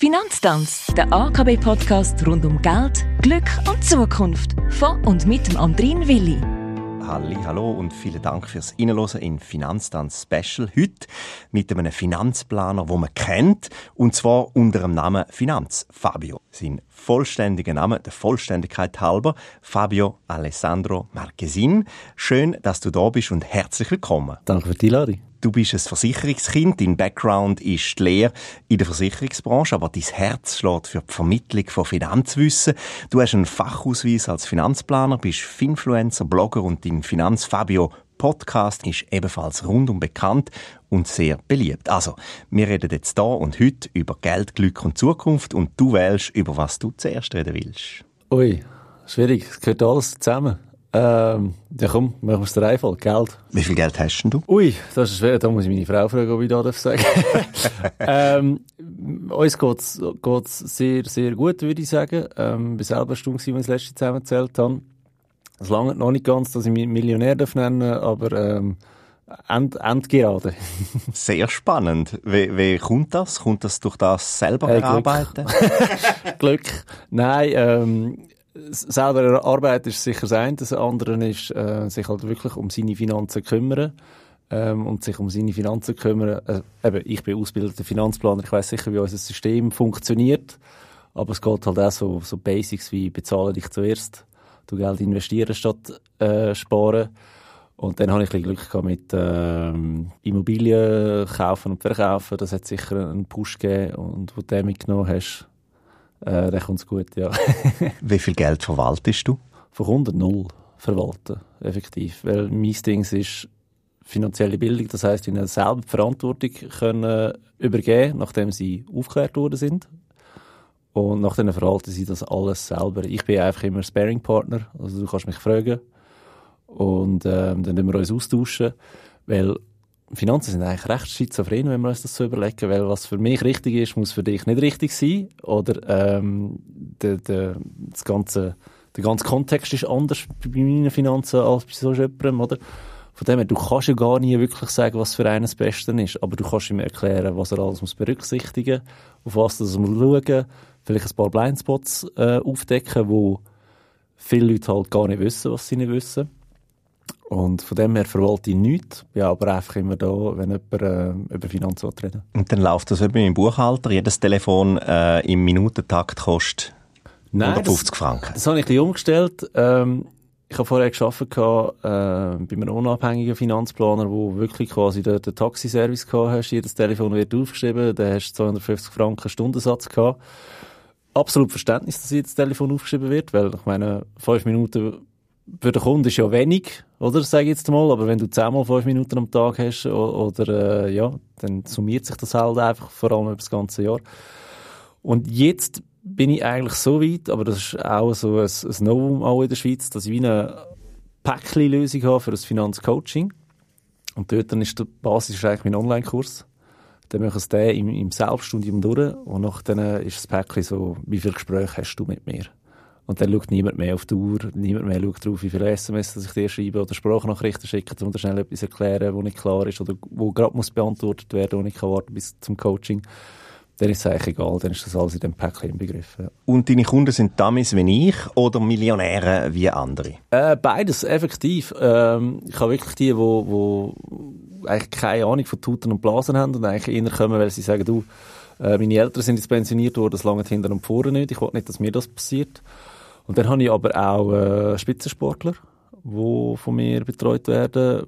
Finanztanz, der AKB-Podcast rund um Geld, Glück und Zukunft. Von und mit dem Andrin Willi. Halli, hallo und vielen Dank fürs Innenlosen in Finanztanz Special. Heute mit einem Finanzplaner, den man kennt, und zwar unter dem Namen Finanz Fabio. Sein vollständiger Name, der Vollständigkeit halber, Fabio Alessandro Marquesin. Schön, dass du da bist und herzlich willkommen. Danke für die Einladung. Du bist ein Versicherungskind, dein Background ist die Lehre in der Versicherungsbranche, aber dein Herz schlägt für die Vermittlung von Finanzwissen. Du hast einen Fachausweis als Finanzplaner, bist Finfluencer, Blogger und dein Finanzfabio Podcast ist ebenfalls rundum bekannt und sehr beliebt. Also, wir reden jetzt da und heute über Geld, Glück und Zukunft und du wählst, über was du zuerst reden willst. Ui, schwierig. Es gehört alles zusammen. Ähm, ja komm, machen wir es dir einfach. Geld. Wie viel Geld hast denn du? Ui, das ist schwer. Da muss ich meine Frau fragen, ob ich da darf sagen ähm, Uns geht's, geht's sehr, sehr gut, würde ich sagen. Ähm, ich war selber stumm, als wir das letzte zusammengezählt haben. Es lange noch nicht ganz, dass ich mich Millionär darf nennen aber ähm, end, endgerade. Sehr spannend. Wie, wie kommt das? Kommt das durch das selber Hey, erarbeiten? Glück. Nein, ähm, selber arbeiten ist sicher das eine. Das andere ist, äh, sich halt wirklich um seine Finanzen kümmern. Ähm, und sich um seine Finanzen kümmern. Äh, eben, ich bin ausgebildeter Finanzplaner, ich weiß sicher, wie unser System funktioniert. Aber es geht halt auch so, so Basics wie bezahle dich zuerst, du Geld investieren statt äh, sparen. Und dann habe ich ein bisschen Glück gehabt mit ähm, Immobilien kaufen und verkaufen. Das hat sicher einen Push gegeben. Und wo du den mitgenommen hast, äh, dann kommt es gut, ja. Wie viel Geld verwaltest du? Von 100 null verwalten, effektiv. Weil mein Ding ist finanzielle Bildung, das heisst, ihnen selber die Verantwortung können übergeben, nachdem sie aufgeklärt worden sind. Und nachdem verhalten sie das alles selber. Ich bin einfach immer Sparing-Partner, also du kannst mich fragen. Und ähm, dann tun wir uns austauschen, weil Finanzen sind eigentlich recht schizophren, wenn wir uns das so überlegen, weil was für mich richtig ist, muss für dich nicht richtig sein. Oder ähm, der, der, das ganze, der ganze Kontext ist anders bei meinen Finanzen als bei so jemandem, oder? Von dem her, du kannst ja gar nie wirklich sagen, was für einen das Beste ist, aber du kannst ihm erklären, was er alles muss berücksichtigen muss, auf was er muss vielleicht ein paar Blindspots äh, aufdecken, wo viele Leute halt gar nicht wissen, was sie nicht wissen. Und von dem her verwalte ich nichts, bin aber einfach immer da, wenn jemand äh, über Finanzen reden Und dann läuft das wie beim Buchhalter. Jedes Telefon äh, im Minutentakt kostet 150 das, Franken. Das habe ich ein bisschen umgestellt. Ähm, ich habe vorher gearbeitet äh, bei einem unabhängigen Finanzplaner, wo wirklich quasi den, den Taxiservice gehabt hast. Jedes Telefon wird aufgeschrieben, da hast du 250 Franken Stundensatz gehabt. Absolut Verständnis, dass jedes Telefon aufgeschrieben wird, weil ich meine, fünf Minuten für den Kunden ist ja wenig, oder, sage ich jetzt mal, aber wenn du zehnmal fünf Minuten am Tag hast, oder, äh, ja, dann summiert sich das halt einfach, vor allem über das ganze Jahr. Und jetzt bin ich eigentlich so weit, aber das ist auch so ein, ein Novum auch in der Schweiz, dass ich wie eine Päckchen-Lösung habe für das Finanzcoaching. Und dort dann ist die Basis eigentlich mein Online-Kurs. Dann mache ich es im, im Selbststudium durch und nachher ist das Päckchen so, wie viele Gespräche hast du mit mir? Und dann schaut niemand mehr auf die Uhr, niemand mehr schaut drauf, wie viele SMS ich dir schreibe oder Sprachnachrichten schicke, um dir schnell etwas erklären, wo nicht klar ist oder wo gerade muss beantwortet werden, wo ich kann warten bis zum Coaching. Dann ist es eigentlich egal, dann ist das alles in dem Päckchen inbegriffen. Ja. Und deine Kunden sind Dummies wie ich oder Millionäre wie andere? Äh, beides, effektiv. Ähm, ich habe wirklich die, wo, wo eigentlich keine Ahnung von Tuten und Blasen haben und eigentlich eher kommen, weil sie sagen, du, äh, meine Eltern sind jetzt pensioniert worden, das lange hinter und vorne nicht. Ich will nicht, dass mir das passiert. Und dann habe ich aber auch äh, Spitzensportler, die von mir betreut werden.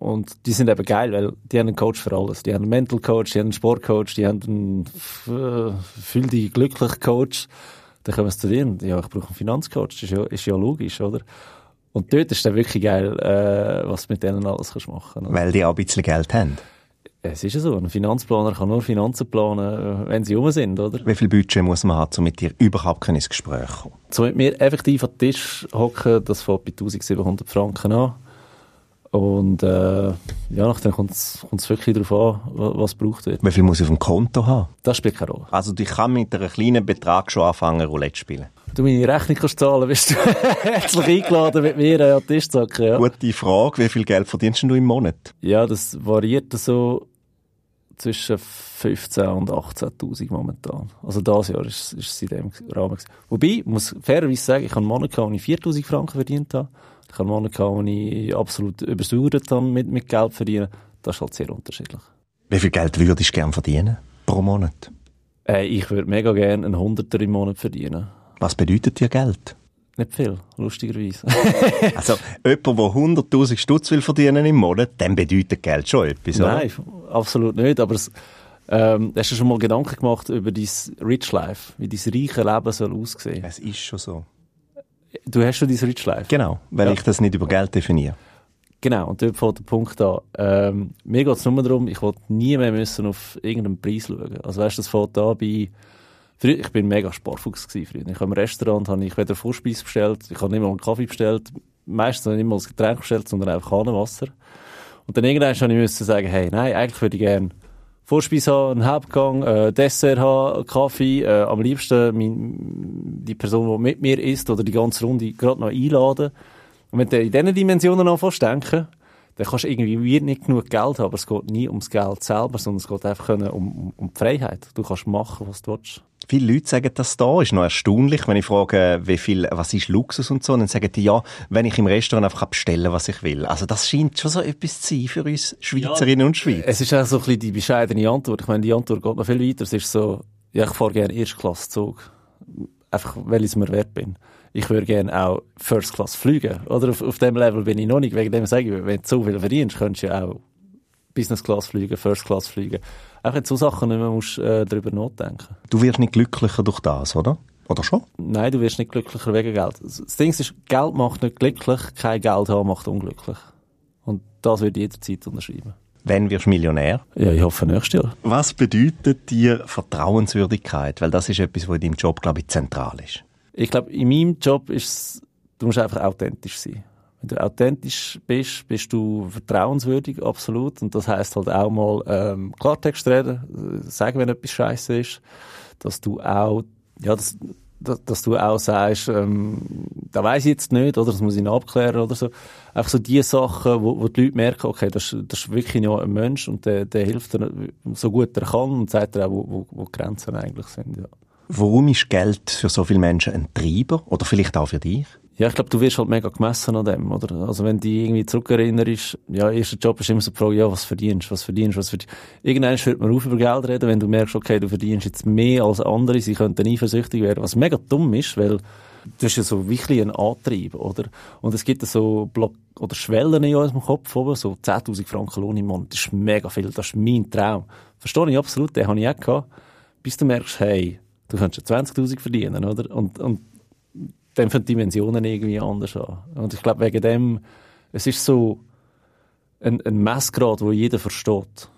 Und die sind eben geil, weil die haben einen Coach für alles. Die haben einen Mental Coach, die haben einen Sportcoach, die haben einen äh, fühl dich glücklich Coach. Dann kommen sie zu dir und, ja, ich brauche einen Finanzcoach. Das ist ja, ist ja logisch, oder? Und dort ist dann wirklich geil, äh, was du mit denen alles kannst machen. Weil die auch ein bisschen Geld haben. Es ist ja so, ein Finanzplaner kann nur Finanzen planen, äh, wenn sie rum sind, oder? Wie viel Budget muss man haben, um mit dir überhaupt ins Gespräch zu kommen? So mit mir effektiv an den Tisch hocken, das fängt bei 1700 Franken an. Und äh, ja, nachdem kommt es wirklich darauf an, wa- was gebraucht wird. Wie viel muss ich auf dem Konto haben? Das spielt keine Rolle. Also ich kann mit einem kleinen Betrag schon anfangen, Roulette zu spielen. Du meine Rechnung kannst zahlen, bist du herzlich eingeladen, mit mir äh, an den Tisch zu hocken, ja. Gute Frage, wie viel Geld verdienst du im Monat? Ja, das variiert so zwischen 15 und 18.000 momentan. Also das Jahr ist, ist es in dem Rahmen. Wobei, ich muss fairerweise sagen, ich habe einen Monat wo ich 4.000 Franken verdient habe. Ich habe einen Monat wo ich absolut übersäuert habe mit, mit Geld verdienen. Das ist halt sehr unterschiedlich. Wie viel Geld würdest du gerne verdienen pro Monat? Äh, ich würde mega gerne einen Hunderter im Monat verdienen. Was bedeutet dir Geld? Nicht viel, lustigerweise. also, jemand, der 100.000 Stutz will verdienen im Monat, dem bedeutet Geld schon etwas, oder? Nein, absolut nicht. Aber es, ähm, hast du schon mal Gedanken gemacht über dein Rich Life, wie dein reiche Leben soll aussehen? Es ist schon so. Du hast schon dein Rich Life? Genau, weil Ja. ich das nicht über Geld definiere. Genau, und dort fängt der Punkt an. Ähm, mir geht es nur darum, ich will nie mehr müssen auf irgendeinen Preis schauen. Also weißt du, das fängt an bei... Ich bin mega Sparfuchs gewesen früher. Ich im Restaurant habe ich weder Vorspeise bestellt, ich habe nicht mal einen Kaffee bestellt, meistens habe ich nicht mal ein Getränk bestellt, sondern einfach Hahnenwasser. Und dann irgendwann habe ich müssen sagen, hey, nein, eigentlich würde ich gerne Vorspeise haben, einen Hauptgang, äh, Dessert haben, Kaffee, äh, am liebsten mein, die Person, die mit mir ist oder die ganze Runde gerade noch einladen. Und wenn du in diesen Dimensionen anfängst zu denken, dann kannst du irgendwie wie nicht genug Geld haben, aber es geht nie ums Geld selber, sondern es geht einfach um, um, um die Freiheit. Du kannst machen, was du willst. Viele Leute sagen das da, ist noch erstaunlich, wenn ich frage, wie viel, was ist Luxus und so, und dann sagen die, ja, wenn ich im Restaurant einfach bestellen was ich will. Also das scheint schon so etwas zu sein für uns Schweizerinnen und Schweizer. Es ist auch so ein bisschen die bescheidene Antwort. Ich meine, die Antwort geht noch viel weiter. Es ist so, ja, ich fahre gerne Erstklasse-Zug. Einfach, weil ich es mir wert bin. Ich würde gerne auch First Class fliegen. Oder auf, auf dem Level bin ich noch nicht. Wegen dem sage ich, wenn du so viel verdienst, könntest du ja auch Business Class fliegen, First Class fliegen. Auch wenn so Sachen nicht mehr musst, äh, darüber nachdenken. Du wirst nicht glücklicher durch das, oder? Oder schon? Nein, du wirst nicht glücklicher wegen Geld. Das Ding ist, Geld macht nicht glücklich, kein Geld haben macht unglücklich. Und das würde ich jederzeit unterschreiben. Wenn wirst du Millionär? Ja, ich hoffe nächstes Jahr. Was bedeutet dir Vertrauenswürdigkeit? Weil das ist etwas, was in deinem Job, glaube ich, zentral ist. Ich glaube, in meinem Job ist es, du musst einfach authentisch sein. Wenn du authentisch bist, bist du vertrauenswürdig, absolut. Und das heißt halt auch mal ähm, Klartext reden, äh, sagen, wenn etwas scheiße ist, dass du auch, ja, das, dass, dass du auch sagst, ähm, da weiß ich jetzt nicht, oder das muss ich noch abklären oder so. Einfach so die Sachen, wo, wo die Leute merken, okay, das, das ist wirklich noch ein Mensch und der, der hilft dir so gut er kann und sagt dir auch, wo, wo, wo die Grenzen eigentlich sind. Ja. Warum ist Geld für so viele Menschen ein Treiber? Oder vielleicht auch für dich? Ja, ich glaube, du wirst halt mega gemessen an dem, oder? Also wenn du dich irgendwie zurückerinnerst, ja, erster Job ist immer so die Frage, ja, was verdienst, was verdienst, was verdienst. Irgendwann hört man auf über Geld reden, wenn du merkst, okay, du verdienst jetzt mehr als andere, sie könnten eifersüchtig werden, was mega dumm ist, weil das ist ja so wirklich ein Antrieb, oder? Und es gibt so Block oder Schwellen in unserem Kopf, oben, so 10.000 Franken Lohn im Monat, das ist mega viel, das ist mein Traum. Verstehe ich absolut, den habe ich auch gehabt. Bis du merkst, hey, du könntest ja 20.000 verdienen, oder? Und, und dann die Dimensionen irgendwie anders an. Und ich glaube, wegen dem, es ist so ein, ein Messgrad, wo jeder versteht.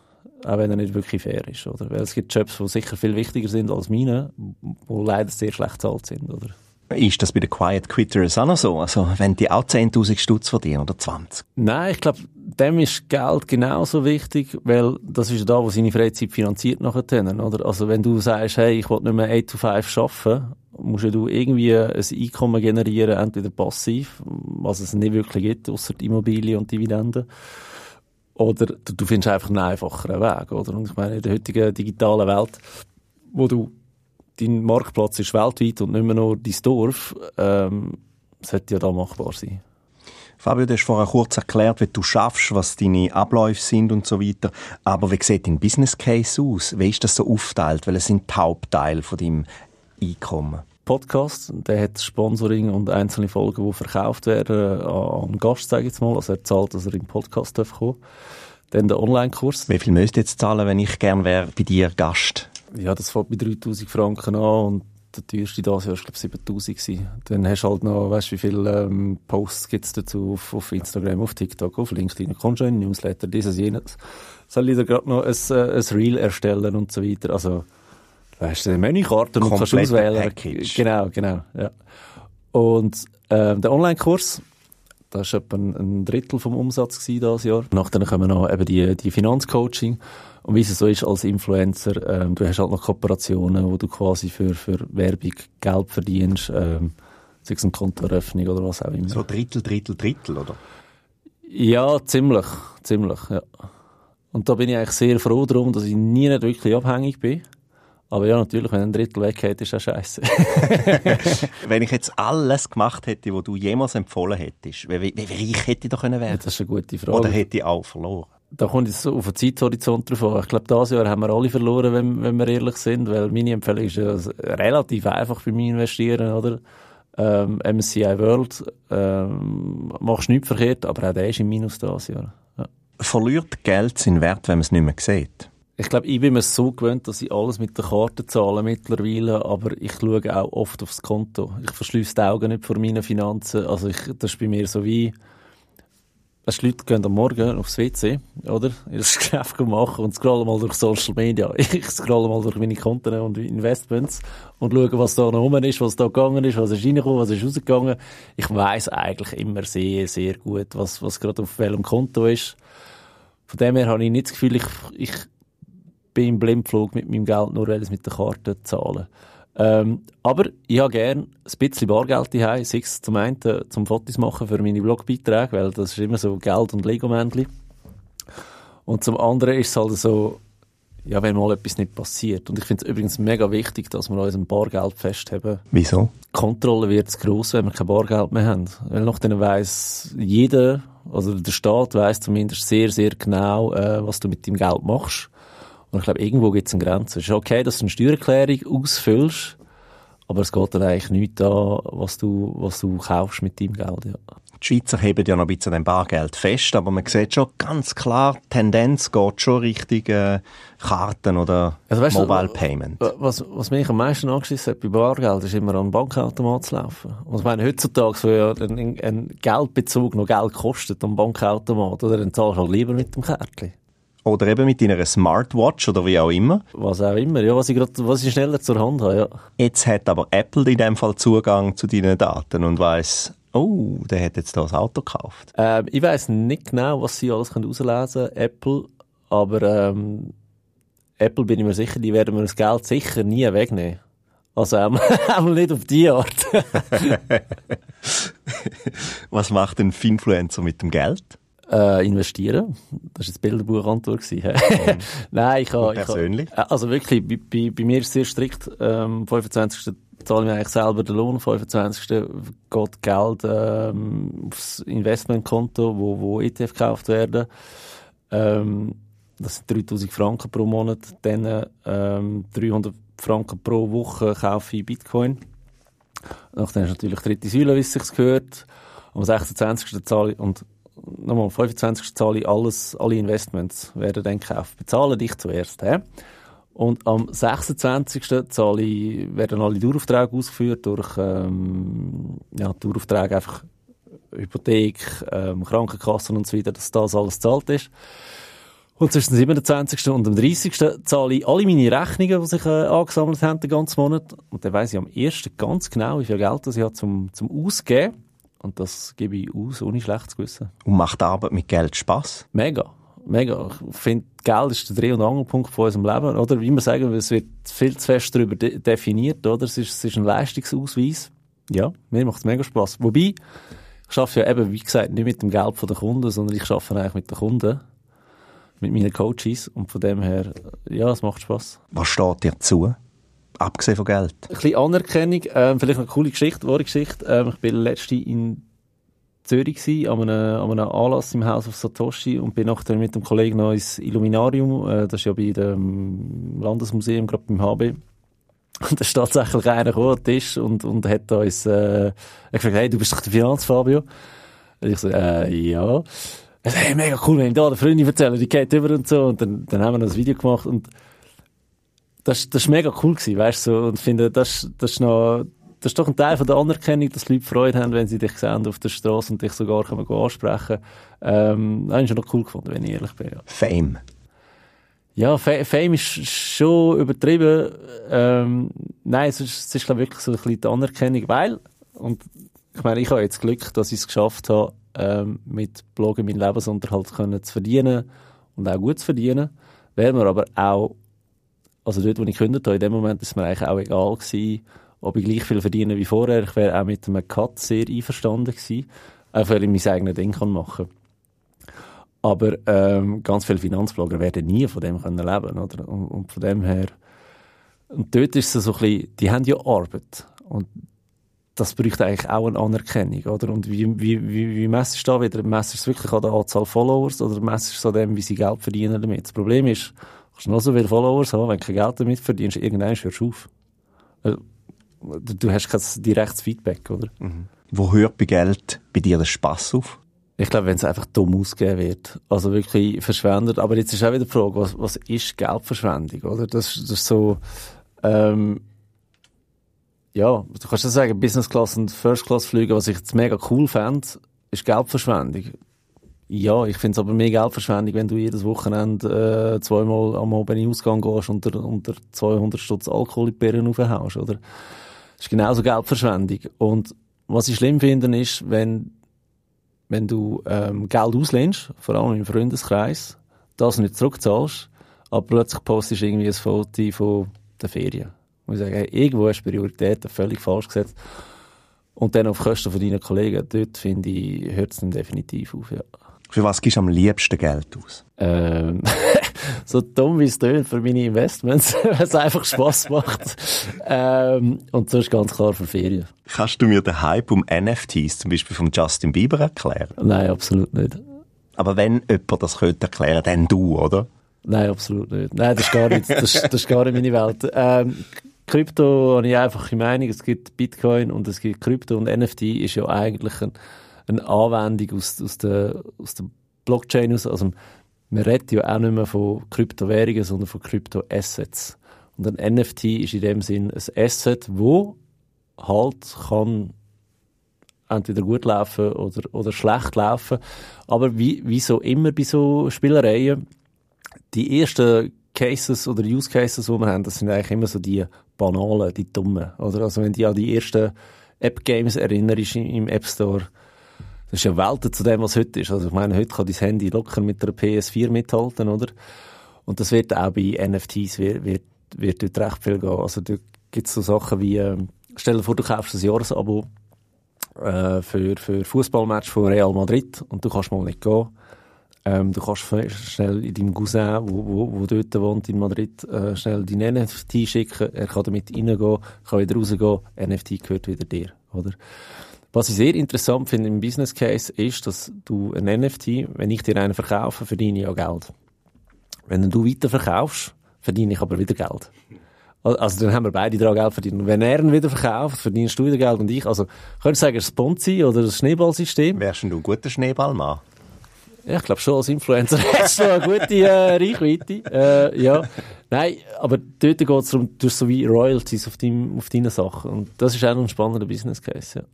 Auch wenn er nicht wirklich fair ist, oder? Weil es gibt Jobs, die sicher viel wichtiger sind als meine, die leider sehr schlecht bezahlt sind, oder? Ist das bei den Quiet Quitters auch noch so? Also, wenn die auch 10.000 Stutz verdienen oder 20? Nein, ich glaube, dem ist Geld genauso wichtig, weil das ist da, wo seine Freizeit finanziert nachher, oder? Also wenn du sagst, hey, ich will nicht mehr 8 to 5 arbeiten, musst ja du irgendwie ein Einkommen generieren, entweder passiv, was es nicht wirklich gibt, außer die Immobilien und Dividenden. Oder du, findest einfach einen einfacheren Weg, oder? Und ich meine, in der heutigen digitalen Welt, wo du, dein Marktplatz ist weltweit und nicht mehr nur dein Dorf, ähm, sollte ja da machbar sein. Fabio, du hast vorher kurz erklärt, wie du schaffst, was deine Abläufe sind und so weiter. Aber wie sieht dein Business Case aus? Wie ist das so aufteilt? Es sind die Hauptteile von deinem Einkommen. Podcast, der hat Sponsoring und einzelne Folgen, die verkauft werden an einen Gast, sage ich jetzt mal. Also er zahlt, dass er im Podcast darf kommen. Dann der Online-Kurs. Wie viel müsst ihr jetzt zahlen, wenn ich gern wäre bei dir Gast? Ja, das fängt bei 3000 Franken an und der teuerste das Jahr war, glaube ich, 7000 gewesen. Dann hast du halt noch, weißt du, wie viele ähm, Posts gibt's dazu auf, auf Instagram, auf TikTok, auf LinkedIn, kommst schon in Newsletter, dieses, jenes. Soll ich dir gerade noch ein, äh, ein Reel erstellen und so weiter. Also, weißt du, eine Menükarte und kannst auswählen. Package. Genau, genau, ja. Und ähm, der Online-Kurs, das war etwa ein, ein Drittel vom Umsatz dieses Jahr. Nachher kommen noch eben die, die Finanzcoaching. Und wie es so ist als Influencer, ähm, du hast halt noch Kooperationen, wo du quasi für, für Werbung Geld verdienst, ähm, sei es eine Kontoeröffnung oder was auch immer. So Drittel, Drittel, Drittel, oder? Ja, ziemlich, ziemlich, ja. Und da bin ich eigentlich sehr froh darum, dass ich nie nicht wirklich abhängig bin. Aber ja, natürlich, wenn ein Drittel weggeht, ist das scheiße. wenn ich jetzt alles gemacht hätte, was du jemals empfohlen hättest, wie, wie, wie reich hätte ich da können werden? Ja, das ist eine gute Frage. Oder hätte ich auch verloren? Da kommt es auf den Zeithorizont drauf an. Ich glaube, dieses Jahr haben wir alle verloren, wenn, wenn wir ehrlich sind, weil meine Empfehlung ist ja relativ einfach bei mir investieren, oder? Ähm, MSCI World ähm, machst nichts verkehrt, aber auch der ist im Minus dieses Jahr. Ja. Verliert Geld seinen Wert, wenn man es nicht mehr sieht? Ich glaube, ich bin mir so gewöhnt, dass ich alles mit der Karte zahle mittlerweile, aber ich schaue auch oft aufs Konto. Ich verschließe die Augen nicht vor meinen Finanzen. Also ich, das ist bei mir so wie, die Leute gehen am Morgen aufs WC, oder? Ihr Geschäft machen und scrollen mal durch Social Media. Ich scrolle mal durch meine Konten und Investments und schaue, was da noch rum ist, was da gegangen ist, was ist reingekommen, was ist rausgegangen. Ich weiss eigentlich immer sehr, sehr gut, was, was gerade auf welchem Konto ist. Von dem her habe ich nicht das Gefühl, ich, ich bin im Blindflug mit meinem Geld, nur weil ich es mit der Karte zahle. Ähm, aber ich habe gerne ein bisschen Bargeld daheim, sei es zum einen zum Fotos machen für meine Blogbeiträge, weil das ist immer so Geld und Lego-Männchen. Und zum anderen ist es halt so, ja, wenn mal etwas nicht passiert. Und ich finde es übrigens mega wichtig, dass wir unser Bargeld festhaben. Wieso? Die Kontrolle wird zu gross, wenn wir kein Bargeld mehr haben. Weil nachdem weiss jeder, also der Staat weiss zumindest sehr, sehr genau, äh, was du mit deinem Geld machst. Und ich glaube, irgendwo gibt es eine Grenze. Es ist okay, dass du eine Steuererklärung ausfüllst, aber es geht dann eigentlich nicht an, was du, was du kaufst mit deinem Geld. Ja. Die Schweizer heben ja noch ein bisschen dem Bargeld fest, aber man sieht schon ganz klar, die Tendenz geht schon Richtung äh, Karten oder also weißt Mobile Payment. Was, was mich am meisten angeschissen hat bei Bargeld, ist immer an einen Bankautomat zu laufen. Und ich meine, heutzutage, wo ja ein, ein Geldbezug noch Geld kostet am Bankautomat, oder, dann zahlst du halt lieber mit dem Kärtchen. Oder eben mit deiner Smartwatch oder wie auch immer. Was auch immer, ja, was ich, grad, was ich schneller zur Hand habe, ja. Jetzt hat aber Apple in dem Fall Zugang zu deinen Daten und weiss, oh, der hat jetzt da das Auto gekauft. Ähm, ich weiss nicht genau, was sie alles auslesen können, Apple, aber ähm, Apple bin ich mir sicher, die werden mir das Geld sicher nie wegnehmen. Also einmal nicht auf die Art. was macht ein Finfluencer mit dem Geld? Äh, investieren. Das war jetzt Bilderbuchantwort. Mhm. Nein, ich habe... Persönlich? Ich ha, also wirklich, bei, bei, bei, mir ist es sehr strikt. Ähm, 25. zahle ich eigentlich selber den Lohn. 25. geht Geld ähm, aufs Investmentkonto, wo, wo ETF gekauft werden. Ähm, das sind 3000 Franken pro Monat. Dann ähm, 300 Franken pro Woche kaufe ich Bitcoin. Nachdem ist natürlich dritte Säule, wie es sich gehört. Am 26. zahle ich, und nochmal, 25. zahle ich alles, alle Investments werden dann gekauft. Bezahle dich zuerst, hä? Und am 26. zahle ich, werden alle Daueraufträge ausgeführt durch, ähm, ja, Daueraufträge einfach Hypothek, ähm, Krankenkassen und so weiter, dass das alles zahlt ist. Und zwischen dem 27. und dem 30. zahle ich alle meine Rechnungen, die sich äh, angesammelt haben, den ganzen Monat. Und dann weiss ich am 1. ganz genau, wie viel Geld das ich habe zum, zum Ausgeben. Und das gebe ich aus, ohne schlechtes Gewissen. Und macht die Arbeit mit Geld Spaß? Mega. Mega. Ich finde, Geld ist der Dreh- und Angelpunkt von unserem Leben. Oder wie wir sagen, es wird viel zu fest darüber de definiert. Oder? Es, ist, es ist ein Leistungsausweis. Ja, mir macht es mega Spaß. Wobei, ich arbeite ja eben, wie gesagt, nicht mit dem Geld der Kunden, sondern ich arbeite eigentlich mit den Kunden. Mit meinen Coaches. Und von dem her, ja, es macht Spaß. Was steht dir zu? Abgesehen von Geld. Ein bisschen Anerkennung, ähm, vielleicht eine coole Geschichte, wahre Geschichte. Ähm, ich bin letzte in Zürich gewesen, an einem, an einem Anlass im Haus auf Satoshi und bin nachher mit dem Kollegen noch ins Illuminarium, äh, das ist ja bei dem Landesmuseum, gerade beim HB. Und da ist tatsächlich einer gekommen, Tisch, und, und hat uns, äh, gefragt, hey, du bist doch der Finanzfabio? Und ich so, äh, ja. Er so, hey, mega cool, wenn ich da der Freundin erzähle, die geht über und so. Und dann, dann haben wir noch ein Video gemacht und das, das ist mega cool gewesen, weißt du, so, und finde, das, das ist noch, das ist doch ein Teil von der Anerkennung, dass Leute Freude haben, wenn sie dich sehen auf der Straße und dich sogar können ansprechen können. Ähm, das habe ich schon noch cool gefunden, wenn ich ehrlich bin. Ja. Fame. Ja, Fame ist schon übertrieben. Ähm, nein, es ist, es ist glaube ich, wirklich so ein bisschen die Anerkennung, weil, und ich meine, ich habe jetzt Glück, dass ich es geschafft habe, ähm, mit Bloggen meinen Lebensunterhalt können zu verdienen und auch gut zu verdienen. Wäre mir aber auch also dort, wo ich gekündigt habe, in dem Moment ist mir eigentlich auch egal gewesen, ob ich gleich viel verdiene wie vorher. Ich wäre auch mit einem Cut sehr einverstanden gewesen, einfach weil ich mein eigenes Ding kann machen Aber ähm, ganz viele Finanzblogger werden nie von dem können leben, oder? Und, und von dem her, und dort ist es so ein bisschen, die haben ja Arbeit. Und das bräuchte eigentlich auch eine Anerkennung, oder? Und wie, wie, wie, wie messest du da wieder? Messest du wirklich an der Anzahl Followers oder messest du an dem, wie sie Geld verdienen damit? Das Problem ist, kannst noch so viele Followers haben, wenn du kein Geld damit verdienst, irgendwann hörst du auf. Du, du hast kein direktes Feedback, oder? Mhm. Wo hört bei Geld bei dir der Spass auf? Ich glaube, wenn es einfach dumm ausgegeben wird. Also wirklich verschwendet. Aber jetzt ist auch wieder die Frage, was, was ist Geldverschwendung, oder? Das, das ist so, ähm, ja, du kannst ja sagen, Business Class und First Class Flüge, was ich jetzt mega cool fände, ist Geldverschwendung. Ja, ich finde es aber mehr Geldverschwendung, wenn du jedes Wochenende äh, zweimal am Abend in Ausgang gehst und unter, unter 200 Stutz Alkohol in die Birnen raufhaust, oder? Das ist genauso Geldverschwendung. Und was ich schlimm finde, ist, wenn, wenn du ähm, Geld auslehnst, vor allem im Freundeskreis, das nicht zurückzahlst, aber plötzlich postest du irgendwie ein Foto von der Ferien muss ich sagen, hey, irgendwo hast du Prioritäten völlig falsch gesetzt. Und dann auf Kosten von deinen Kollegen, dort finde ich, hört es dann definitiv auf, ja. Für was gibst du am liebsten Geld aus? Ähm, so dumm wie es tönt für meine Investments, weil es einfach Spass macht. ähm, und sonst ganz klar für Ferien. Kannst du mir den Hype um NFTs, zum Beispiel von Justin Bieber, erklären? Nein, absolut nicht. Aber wenn jemand das könnte erklären, dann du, oder? Nein, absolut nicht. Nein, das ist gar nicht, das, das ist gar nicht meine Welt. Ähm, Krypto habe ich einfach die Meinung, es gibt Bitcoin und es gibt Krypto und NFT ist ja eigentlich ein, eine Anwendung aus, aus, der, aus der Blockchain. Aus, also man redet ja auch nicht mehr von Kryptowährungen, sondern von Kryptoassets. Und ein NFT ist in dem Sinn ein Asset, wo halt kann entweder gut laufen oder, oder schlecht laufen. Aber wie, wie so immer bei so Spielereien, die ersten Cases oder Use Cases, die wir haben, das sind eigentlich immer so die banalen, die dummen. Oder? Also wenn du an die ersten App-Games erinnerst im App Store, das ist ja Welten zu dem, was heute ist. Also ich meine, heute kann dein Handy locker mit der PS4 mithalten, oder? Und das wird auch bei NFTs, wird, wird, wird dort recht viel gehen. Also dort gibt es so Sachen wie, äh, stell dir vor, du kaufst ein Jahresabo äh, für, für Fußballmatch von Real Madrid und du kannst mal nicht gehen. Ähm, du kannst schnell in deinem Cousin, wo, wo, wo dort wohnt in Madrid, äh, schnell dein NFT schicken. Er kann damit reingehen, kann wieder rausgehen. NFT gehört wieder dir, oder? Was ich sehr interessant finde im Business Case ist, dass du ein NFT, wenn ich dir einen verkaufe, verdiene ich ja Geld. Wenn du weiter verkaufst, verdiene ich aber wieder Geld. Also dann haben wir beide daran Geld verdient. Und wenn er ihn wieder verkauft, verdienst du wieder Geld und ich. Also könntest du sagen, Sponsi oder das Schneeballsystem? Wärst du ein guter Schneeballmann? Ja, ich glaube schon, als Influencer hast du eine gute äh, Reichweite. Äh, ja. Nein, aber dort geht es darum, du hast so wie Royalties auf, dein, auf deine Sachen. Und das ist auch ein spannender Business Case, ja.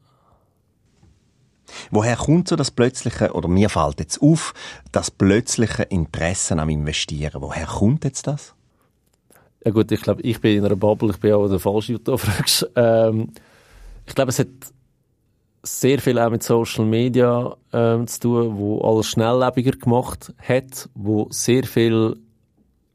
Woher kommt so das plötzliche, oder mir fällt jetzt auf, das plötzliche Interesse am Investieren? Woher kommt jetzt das? Ja gut, ich glaube, ich bin in einer Bubble, ich bin auch der falsche, du fragst. Ähm, ich glaube, es hat sehr viel auch mit Social Media ähm, zu tun, wo alles schnelllebiger gemacht hat, wo sehr viel,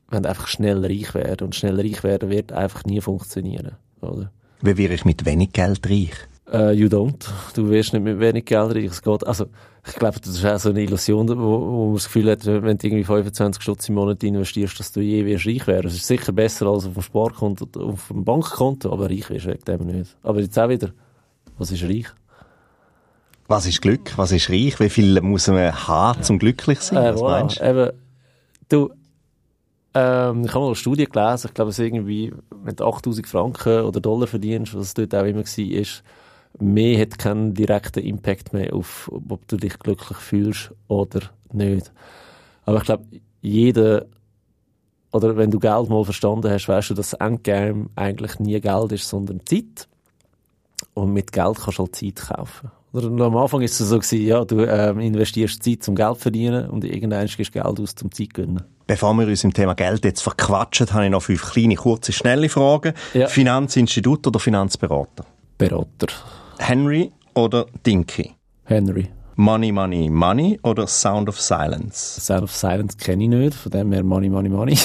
wenn einfach schnell reich werden und schnell reich werden wird, einfach nie funktionieren, oder? Wie wäre ich mit wenig Geld reich? Uh, you don't. Du wirst nicht mit wenig Geld reich. Es geht, also, ich glaube, das ist auch so eine Illusion, wo, wo man das Gefühl hat, wenn du irgendwie 25 Stutz im Monat investierst, dass du je wirst reich werden. Es ist sicher besser als auf dem Sparkonto, auf dem Bankkonto, aber reich wirst du wegen dem nicht. Aber jetzt auch wieder, was ist reich? Was ist Glück? Was ist reich? Wie viel muss man haben, zum glücklich zu sein? Äh, was voilà. meinst du? Eben, du, ähm, ich habe mal eine Studie gelesen, ich glaube, es irgendwie, wenn du 8000 Franken oder Dollar verdienst, was es dort auch immer war, ist, mehr hat keinen direkten Impact mehr auf, ob du dich glücklich fühlst oder nicht. Aber ich glaube, jeder, oder wenn du Geld mal verstanden hast, weißt du, dass das Endgame eigentlich nie Geld ist, sondern Zeit. Und mit Geld kannst du halt Zeit kaufen. Oder am Anfang ist es so gewesen, ja, du ähm, investierst Zeit zum Geld verdienen und irgendwann gibst du Geld aus zum Zeit gewinnen. Bevor wir uns im Thema Geld jetzt verquatschen, habe ich noch fünf kleine, kurze, schnelle Fragen. Ja. Finanzinstitut oder Finanzberater? Berater. Henry oder Dinky? Henry. Money, Money, Money oder Sound of Silence? Sound of Silence kenne ich nicht, von dem her Money, Money, Money.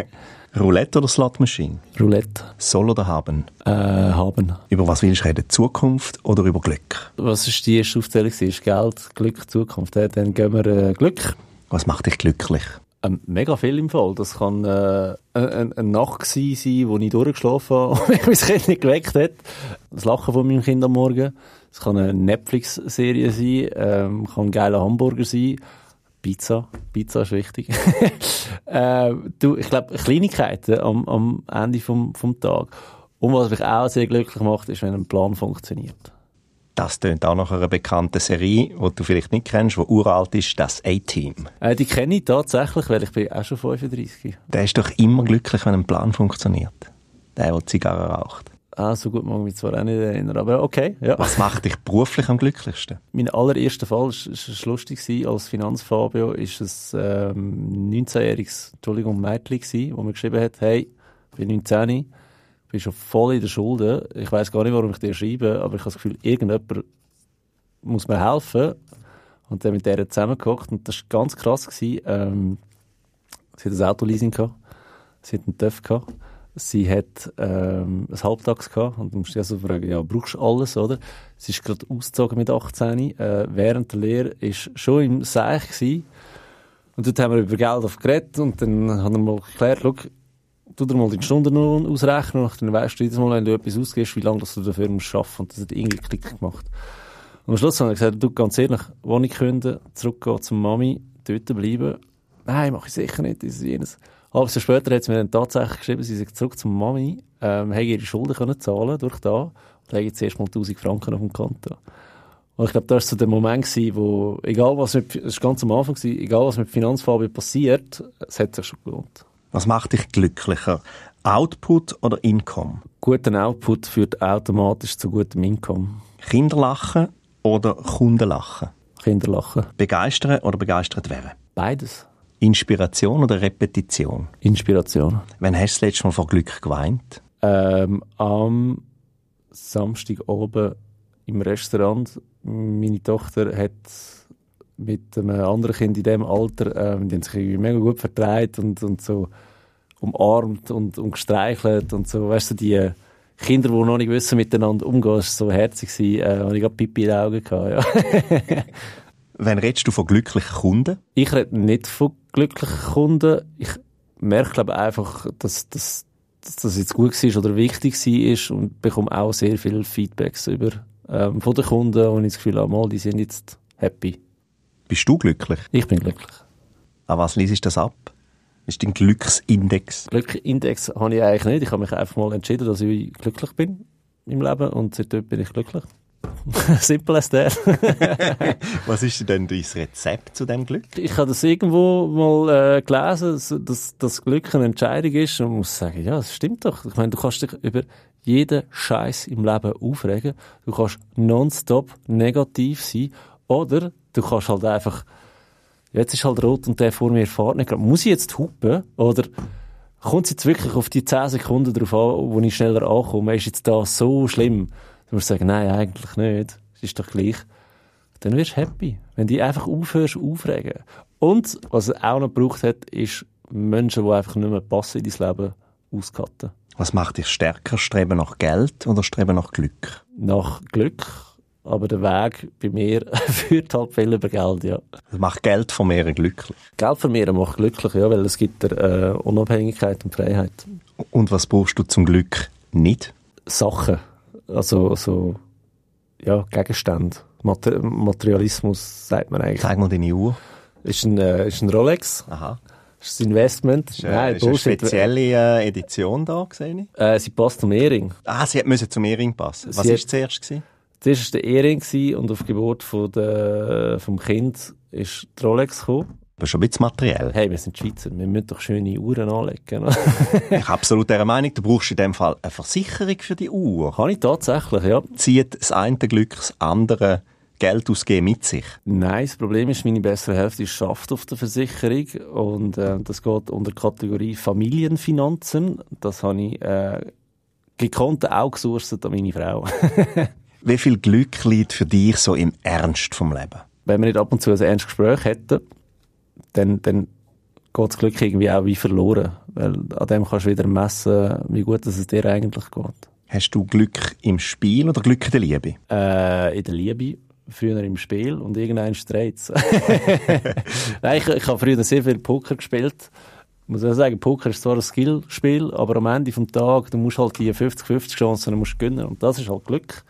Roulette oder Slot Machine? Roulette. Soll oder haben? Äh, haben. Über was willst du reden? Zukunft oder über Glück? Was ist die erste Aufzählung? Ist Geld, Glück, Zukunft. Dann gehen wir äh, Glück. Was macht dich glücklich? Ähm, mega viel im Fall. Das kann äh, eine, eine Nacht sein, wo ich durchgeschlafen habe und mich mein Kind nicht geweckt hat. Das Lachen von meinem Kind am Morgen. Es kann eine Netflix-Serie sein, ähm, kann ein geiler Hamburger sein. Pizza. Pizza ist wichtig. äh, du, ich glaube, Kleinigkeiten am, am Ende vom, vom Tag. Und was mich auch sehr glücklich macht, ist, wenn ein Plan funktioniert. Das tönt auch nach einer bekannten Serie, die du vielleicht nicht kennst, die uralt ist, das A-Team. Äh, die kenne ich tatsächlich, weil ich bin auch schon 35. Der ist doch immer glücklich, wenn ein Plan funktioniert. Der, der Zigarre raucht. Ah, so gut mag ich mich zwar auch nicht erinnern, aber okay, ja. Was macht dich beruflich am glücklichsten? Mein allererster Fall, war lustig, als Finanzfabio, ist es ähm, 19-jähriges, Entschuldigung, Mädchen wo mir geschrieben hat, hey, ich bin 19, bin schon voll in der Schulden. Ich weiß gar nicht, warum ich dir schreibe, aber ich habe das Gefühl, irgendjemand muss mir helfen. Und dann mit der zusammengeguckt und das war ganz krass. Ähm, sie hat ein Autoleasing gehabt, sie hat einen TÜV gehabt, sie hat ähm, ein Halbtags gehabt und du musst dich also fragen, ja, brauchst du alles, oder? Sie ist gerade ausgezogen mit 18, äh, während der Lehre ist schon im Seich gewesen. Und dort haben wir über Geld aufgeredet und dann haben wir mal geklärt, schau, tu dir mal die Stundenlohn ausrechnen und dann weißt du jedes Mal, wenn du etwas ausgehst, wie lange du dafür musst arbeiten. Und das hat irgendwie Klick gemacht. Und am Schluss habe ich gesagt, du, ganz ehrlich, Wohnung künden, zurückgehen zur Mami, dort bleiben. Nein, mache ich sicher nicht, dieses jenes. Aber so später hat sie mir dann tatsächlich geschrieben, sie sagt zurück zur Mami, ähm, haben ihre Schulden können zahlen durch da und haben jetzt erst mal 1000 Franken auf dem Konto. Und ich glaube, das war so der Moment gewesen, wo, egal was mit, das war ganz am Anfang gewesen, egal was mit Finanzfabio passiert, es hat sich schon gelohnt. Was macht dich glücklicher? Output oder Income? Guter Output führt automatisch zu gutem Income. Kinderlachen oder Kundenlachen? Kinderlachen. Begeistern oder begeistert werden? Beides. Inspiration oder Repetition? Inspiration. Wann hast du das letzte Mal vor Glück geweint? Ähm, am Samstag oben im Restaurant. Meine Tochter hat mit einem anderen Kind in diesem Alter, ähm, die haben sich irgendwie mega gut vertreibt und, und so umarmt und, und gestreichelt und so, weißt du, die Kinder, die noch nicht wissen, miteinander umgehen, so herzig, äh, habe ich gerade Pipi in den Augen gehabt, ja. Wann redest du von glücklichen Kunden? Ich rede nicht von glücklichen Kunden. Ich merke, glaube einfach, dass, dass, dass das jetzt gut war oder wichtig war und bekomme auch sehr viele Feedbacks über, ähm, von den Kunden und ich das Gefühl habe, mal, die sind jetzt happy. Bist du glücklich? Ich bin glücklich. An was liest das ab? Ist dein Glücksindex? Glückindex habe ich eigentlich nicht. Ich habe mich einfach mal entschieden, dass ich glücklich bin im Leben und seitdem bin ich glücklich. Simple as that. Was ist denn dein Rezept zu dem Glück? Ich habe das irgendwo mal äh, gelesen, dass das Glück eine Entscheidung ist und muss sagen, ja, das stimmt doch. Ich meine, du kannst dich über jeden Scheiß im Leben aufregen. Du kannst nonstop negativ sein oder du kannst halt einfach, jetzt ist halt rot und der vor mir fährt nicht. Muss ich jetzt hupen oder kommt es jetzt wirklich auf die 10 Sekunden drauf an, wo ich schneller ankomme? Ist jetzt da so schlimm? Du musst sagen, nein, eigentlich nicht. Es ist doch gleich. Dann wirst du happy. Wenn du einfach aufhörst, aufregen. Und, was es auch noch gebraucht hat, ist Menschen, die einfach nicht mehr passen in dein Leben, auscutten. Was macht dich stärker? Streben nach Geld oder streben nach Glück? Nach Glück. Aber der Weg bei mir führt halt viel über Geld, ja. Das macht Geld vermehren glücklich. Geld vermehren macht glücklich, ja, weil es gibt dir äh, Unabhängigkeit und Freiheit. Und was brauchst du zum Glück nicht? Sachen also so, ja, Gegenstände. Mater Materialismus sagt man eigentlich. Zeig mal deine Uhr. Ist ein, äh, ist ein Rolex. Aha. Ist ein Investment. Ist, äh, Nein, ist eine spezielle äh, Edition da, gesehen? Äh, sie passt zum Ehring. Ah, sie müssen zum Ehring passen. Was war zuerst? Gewesen? Zuerst war der Ehring und auf Geburt von der, vom Kind ist die Rolex gekommen. Aber schon ein bisschen materiell. Hey, wir sind Schweizer, wir müssen doch schöne Uhren anlegen. ich bin absolut der Meinung, du brauchst in dem Fall eine Versicherung für die Uhr. Kann ich tatsächlich, ja. Zieht das eine Glück das andere Geld ausgeben mit sich? Nein, das Problem ist, meine bessere Hälfte schafft auf der Versicherung und äh, das geht unter Kategorie Familienfinanzen. Das habe ich äh, gekonnt auch gesourcet an meine Frau. Wie viel Glück liegt für dich so im Ernst vom Leben? Wenn wir nicht ab und zu ein ernstes Gespräch hätten, dann, dann geht das Glück irgendwie auch wie verloren. Weil an dem kannst du wieder messen, wie gut es dir eigentlich geht. Hast du Glück im Spiel oder Glück in der Liebe? Äh, in der Liebe. früher im Spiel und irgendein dreht Nein, ich, ich habe früher sehr viel Poker gespielt. Ich muss auch sagen, Poker ist zwar ein Skillspiel, aber am Ende des Tages, du musst halt die 50-50 Chancen musst gewinnen und das ist halt Glück.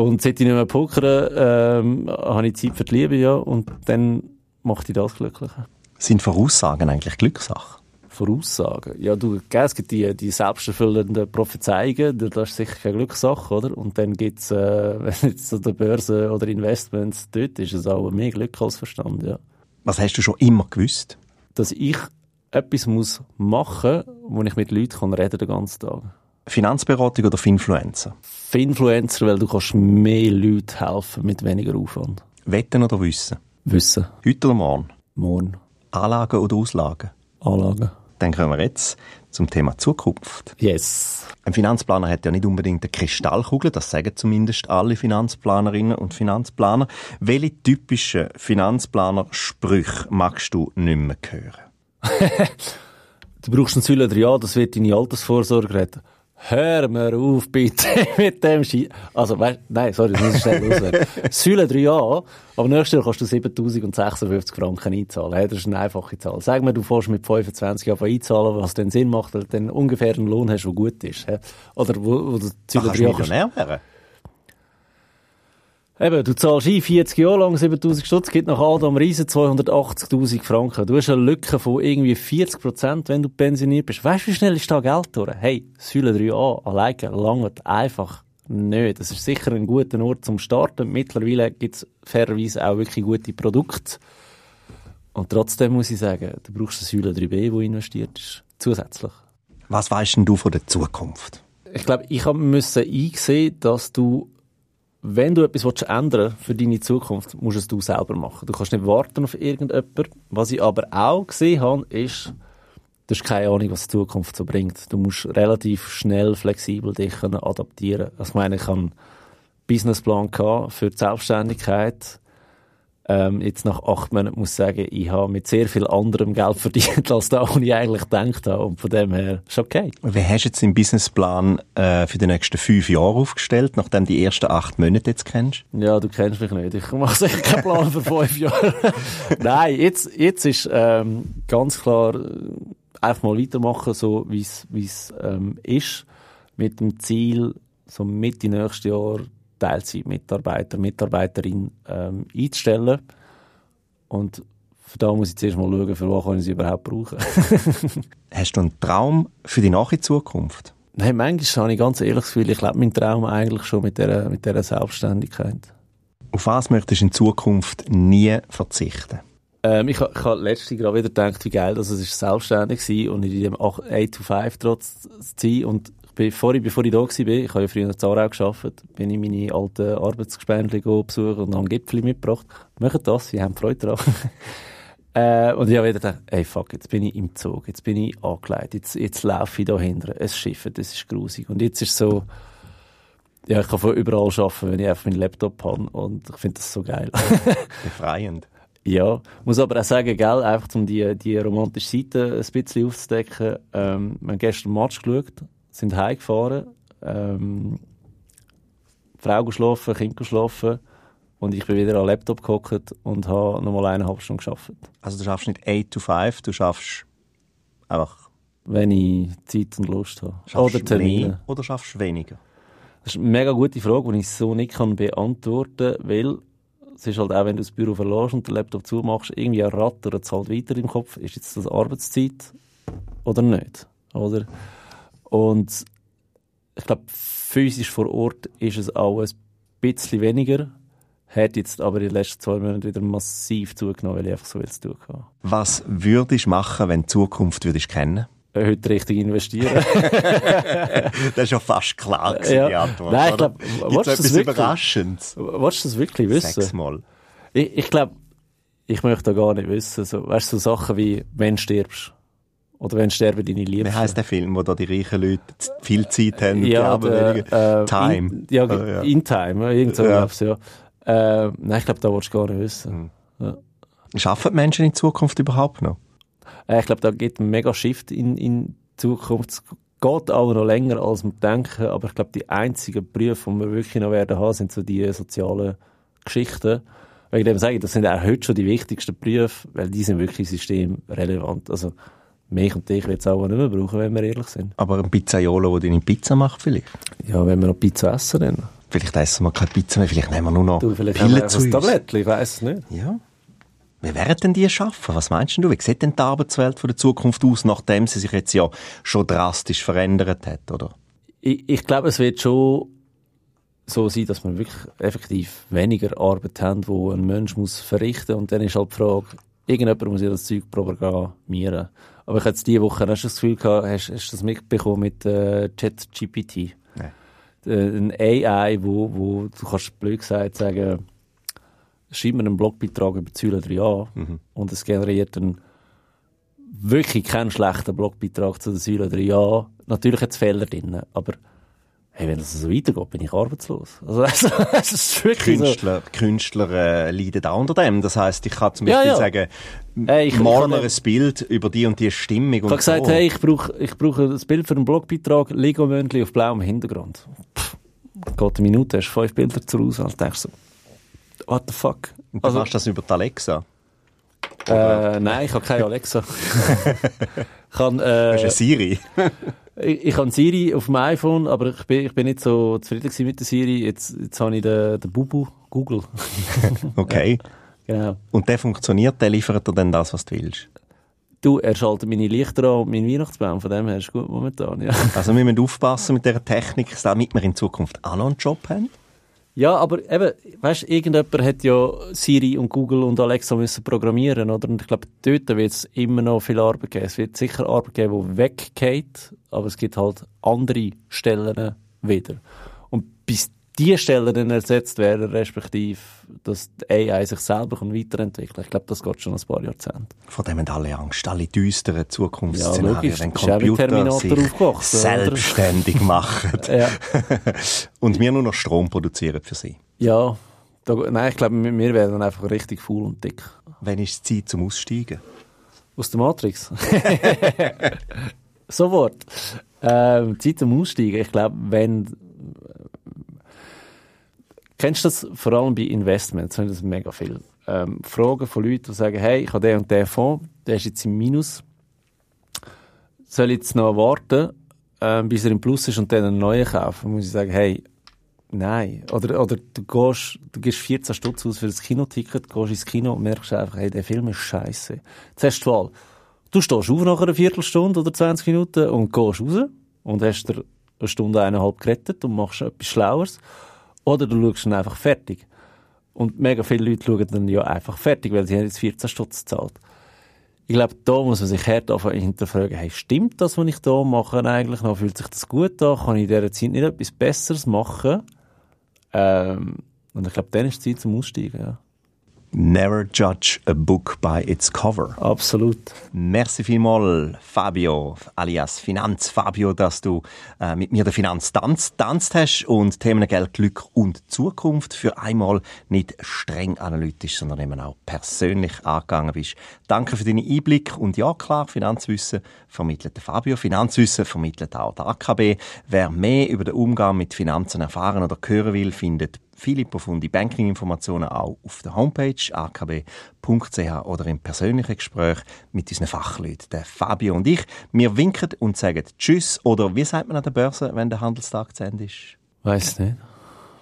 Und seit ich nicht mehr pokere, ähm, habe ich Zeit für die Liebe, ja, und dann macht dich das glücklicher. Sind Voraussagen eigentlich Glückssache? Voraussagen? Ja, du, es gibt die, die selbsterfüllenden Prophezeiungen, das ist sicher keine Glückssache, oder? Und dann gibt's, äh, wenn jetzt an der Börse oder Investments, dort ist es auch mehr Glück als Verstand, ja. Was hast du schon immer gewusst? Dass ich etwas muss machen muss, wo ich mit Leuten kann reden den ganzen Tag. Finanzberatung oder Finfluencer? Finfluencer, weil du kannst mehr Leuten helfen mit weniger Aufwand. Wetten oder Wissen? Wissen. Heute oder morgen? Morgen. Anlagen oder Auslagen? Anlagen. Dann kommen wir jetzt zum Thema Zukunft. Yes. Ein Finanzplaner hat ja nicht unbedingt eine Kristallkugel, das sagen zumindest alle Finanzplanerinnen und Finanzplaner. Welche typischen Finanzplaner-Sprüche magst du nicht mehr hören? du brauchst ein Säule ja, das wird deine Altersvorsorge retten. Hör mir auf, bitte, mit dem Ski. Also, weißt, nein, sorry, das muss ich schnell loswerden. Säule 3a, aber nächstes Jahr kannst du 7056 Franken einzahlen. Hey, das ist eine einfache Zahl. Sag mir, du fährst mit 25 Jahren einzahlen, was dann Sinn macht, weil du dann ungefähr einen Lohn hast, der gut ist. Oder wo, wo du Säule 3a kannst. werden. Eben, du zahlst ein 40 Jahre lang 7000 Stutz, gibt nach Adam Riesen 280.000 Franken. Du hast eine Lücke von irgendwie 40 Prozent, wenn du pensioniert bist. Weißt du, wie schnell ist da Geld durch? Hey, Säule 3a alleine langt einfach nicht. Das ist sicher ein guter Ort zum Starten. Mittlerweile gibt es fairerweise auch wirklich gute Produkte. Und trotzdem muss ich sagen, du brauchst eine Säule 3b, die investiert ist. Zusätzlich. Was weißt denn du von der Zukunft? Ich glaube, ich musste einsehen, dass du wenn du etwas ändern willst für deine Zukunft, musst es du selber machen. Du kannst nicht warten auf irgendjemanden. Was ich aber auch gesehen habe, ist, du hast keine Ahnung, was die Zukunft so bringt. Du musst relativ schnell, flexibel dich adaptieren. Also ich meine, ich habe einen Businessplan für die Selbstständigkeit ähm, jetzt nach acht Monaten muss ich sagen, ich habe mit sehr viel anderem Geld verdient, als das, was ich eigentlich gedacht habe. Und von dem her ist okay. Wie hast du jetzt den Businessplan äh, für die nächsten fünf Jahre aufgestellt, nachdem du die ersten acht Monate jetzt kennst? Ja, du kennst mich nicht. Ich mache sicher keinen Plan für fünf Jahre. Nein, jetzt, jetzt ist ähm, ganz klar äh, einfach mal weitermachen, so wie es ähm, ist, mit dem Ziel, so Mitte nächstes Jahr Teilzeitmitarbeiter, Mitarbeiterin ähm, einzustellen. Und für da muss ich zuerst mal schauen, für was kann ich sie überhaupt brauchen. Hast du einen Traum für die nahe Zukunft? Nein, manchmal habe ich ganz ehrlich das Gefühl, ich lebe meinen Traum eigentlich schon mit dieser, mit dieser Selbstständigkeit. Auf was möchtest du in Zukunft nie verzichten? Ähm, ich, ich habe letztens gerade wieder gedacht, wie geil dass es ist, selbstständig war und in diesem 8 to 5 trotz zu sein und bevor ich, bevor ich da war, ich habe ja früher in Zarau gearbeitet, bin ich meine alten Arbeitsgespendli besucht und habe Gipfel mitgebracht. Machen das, sie haben Freude daran. äh, und ich habe wieder gedacht, ey fuck, jetzt bin ich im Zug, jetzt bin ich angelegt, jetzt, jetzt laufe ich da hinten, es schifft, das ist grusig. Und jetzt ist so, ja, ich kann von überall arbeiten, wenn ich einfach meinen Laptop habe und ich finde das so geil. Befreiend. Ja, muss aber auch sagen, gell, einfach um die, die romantische Seite ein bisschen aufzudecken. Ähm, wir haben gestern Match geschaut, sind heimgefahren, ähm, Frau geschlafen, Kind geschlafen und ich bin wieder am Laptop gehockt und habe nochmal eineinhalb Stunden geschafft. Also du schaffst nicht 8 to 5, du schaffst einfach... Wenn ich Zeit und Lust habe. Schaffst oder Termine. Oder schaffst du weniger? Das ist eine mega gute Frage, die ich so nicht kann beantworten kann, weil es ist halt auch, wenn du das Büro verlässt und den Laptop zumachst, irgendwie ein Rad oder zahlt weiter im Kopf. Ist jetzt das Arbeitszeit oder nicht? Oder? Und ich glaube, physisch vor Ort ist es auch ein bisschen weniger. Hat jetzt aber in den letzten zwei Monaten wieder massiv zugenommen, weil ich einfach so viel zu tun habe. Was würdest du machen, wenn du die Zukunft würdest kennen äh, heute richtig investieren. das ist ja fast klar gewesen, ja. die Antwort. Nein, ich glaube, was das etwas Überraschendes? Willst du das wirklich wissen? Sechsmal. Ich, ich glaube, ich möchte da gar nicht wissen. So, weißt du, so Sachen wie, wenn du stirbst. Oder wenn sterben deine Liebsten. Wie heisst der Film, wo da die reichen Leute viel Zeit haben und ja, die weniger? Äh, time. In, ja, oh, ja, In Time, irgend so ja. ja. Äh, nein, ich glaube, da willst du gar nicht wissen. Mhm. Ja. Schaffen Menschen in Zukunft überhaupt noch? Äh, ich glaube, da geht ein mega Shift in, in Zukunft. Es geht auch noch länger, als wir denken, aber ich glaube, die einzigen Berufe, die wir wirklich noch werden haben, sind so die sozialen Geschichten. Wegen dem sage ich, das sind auch heute schon die wichtigsten Berufe, weil die sind wirklich systemrelevant. Also, mich und dich wird es auch nicht mehr brauchen, wenn wir ehrlich sind. Aber ein Pizzaiolo, der deine Pizza macht vielleicht? Ja, wenn wir noch Pizza essen, dann. Vielleicht essen wir keine Pizza mehr, vielleicht nehmen wir nur noch Du, vielleicht Pillen haben wir zu uns. Tablettchen, ich weiss es nicht. Ja. Wie werden denn die schaffen? Was meinst du? Wie sieht denn die Arbeitswelt von der Zukunft aus, nachdem sie sich jetzt ja schon drastisch verändert hat, oder? Ich, ich glaube, es wird schon so sein, dass wir wirklich effektiv weniger Arbeit haben, die ein Mensch muss verrichten Und dann ist halt die Frage, irgendjemand muss ja das Zeug programmieren. Aber ich hatte jetzt diese Woche hast du das Gefühl gehabt, hast, hast du das mitbekommen mit äh, ChatGPT? Nein. Äh, ein AI, wo, wo du kannst blöd gesagt sagen, schreib mir einen Blogbeitrag über Säule 3a und es generiert einen wirklich keinen schlechten Blogbeitrag zu der Säule 3a. Natürlich hat es Fehler drin, aber hey, wenn das so weitergeht, bin ich arbeitslos. Also, also es ist wirklich so. Künstler, Künstler äh, leiden auch unter dem. Das heißt, ich kann zum Ja, Beispiel ja. sagen, Hey, ich- kann- ein Bild über die und die Stimmung. Ich habe gesagt, hey, ich brauche ich brauche das Bild für einen Blogbeitrag, Lego-Möndli auf blauem Hintergrund. Pff, geht eine Minute, hast fünf Bilder zur Auswahl, denkst du, what the fuck? Und du Also, machst das über die Alexa. äh, nein, ich habe keine Alexa. ich ist äh, eine Siri. ich, ich habe Siri auf dem iPhone, aber ich bin, ich bin nicht so zufrieden mit der Siri. Jetzt, jetzt habe ich den, den Bubu, Google. Okay. genau. Und der funktioniert, der liefert dir dann das, was du willst. Du, er schaltet meine Lichter an und meinen Weihnachtsbaum, von dem her ist es gut momentan, ja. Also wir müssen aufpassen mit dieser Technik, damit wir in Zukunft auch noch einen Job haben. Ja, aber eben, weißt, irgendjemand hat ja Siri und Google und Alexa müssen programmieren, oder? Und ich glaube, dort wird es immer noch viel Arbeit geben. Es wird sicher Arbeit geben, die weggeht, aber es gibt halt andere Stellen wieder. Und bis die Stellen dann ersetzt werden, respektive, dass die AI sich selber kann weiterentwickeln Ich glaube, das geht schon ein paar Jahrzehnte. Vor dem haben alle Angst, alle düsteren Zukunftsszenarien, Ja, logisch. wenn Computer sich aufgewachsen, oder? selbstständig machen und wir nur noch Strom produzieren für sie. Ja, da, nein, ich glaube, wir, werden einfach richtig faul und dick. Wann ist die Zeit zum Aussteigen? Aus der Matrix. so Wort. Ähm, Zeit zum Aussteigen. Ich glaube, wenn. Kennst du das vor allem bei Investments? Sind das mega viel. Ähm, Fragen von Leuten, die sagen: Hey, ich habe den und den Fonds, der ist jetzt im Minus. Soll ich jetzt noch warten, ähm, bis er im Plus ist und dann einen neuen kaufen? Muss ich sagen: Hey, nein. Oder, oder du gehst, du gehst 14 Stutz aus für das Kinoticket, gehst ins Kino und merkst einfach: Hey, der Film ist scheiße. Du die Wahl. Du stehst auf nach einer Viertelstunde oder 20 Minuten und gehst raus und hast dir eine Stunde, eineinhalb gerettet und machst etwas Schlaueres. Oder du schaust dann einfach fertig. Und mega viele Leute schauen dann ja einfach fertig, weil sie haben jetzt 14 Stutz gezahlt. Ich glaube, da muss man sich hart hinterfragen, hey, stimmt das, was ich da mache eigentlich noch? Fühlt sich das gut an? Kann ich in dieser Zeit nicht etwas Besseres machen? Ähm, und ich glaube, dann ist die Zeit zum Aussteigen, ja. Never judge a book by its cover. Absolut. Merci vielmal, Fabio, alias Finanz Fabio, dass du äh, mit mir den Finanztanz tanzt hast und Themen Geld, Glück und Zukunft für einmal nicht streng analytisch, sondern eben auch persönlich angegangen bist. Danke für deinen Einblick und ja, klar, Finanzwissen vermittelt der Fabio, Finanzwissen vermittelt auch der AKB. Wer mehr über den Umgang mit Finanzen erfahren oder hören will, findet viele profunde Banking-Informationen auch auf der Homepage akb.ch oder im persönlichen Gespräch mit unseren Fachleuten, der Fabio und ich. Wir winken und sagen Tschüss oder wie sagt man an der Börse, wenn der Handelstag zu Ende ist? Weiß nicht.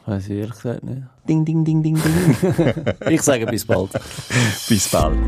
Weiß ich ehrlich gesagt nicht. Ding, ding, ding, ding, ding. Ich sage bis bald. Bis bald.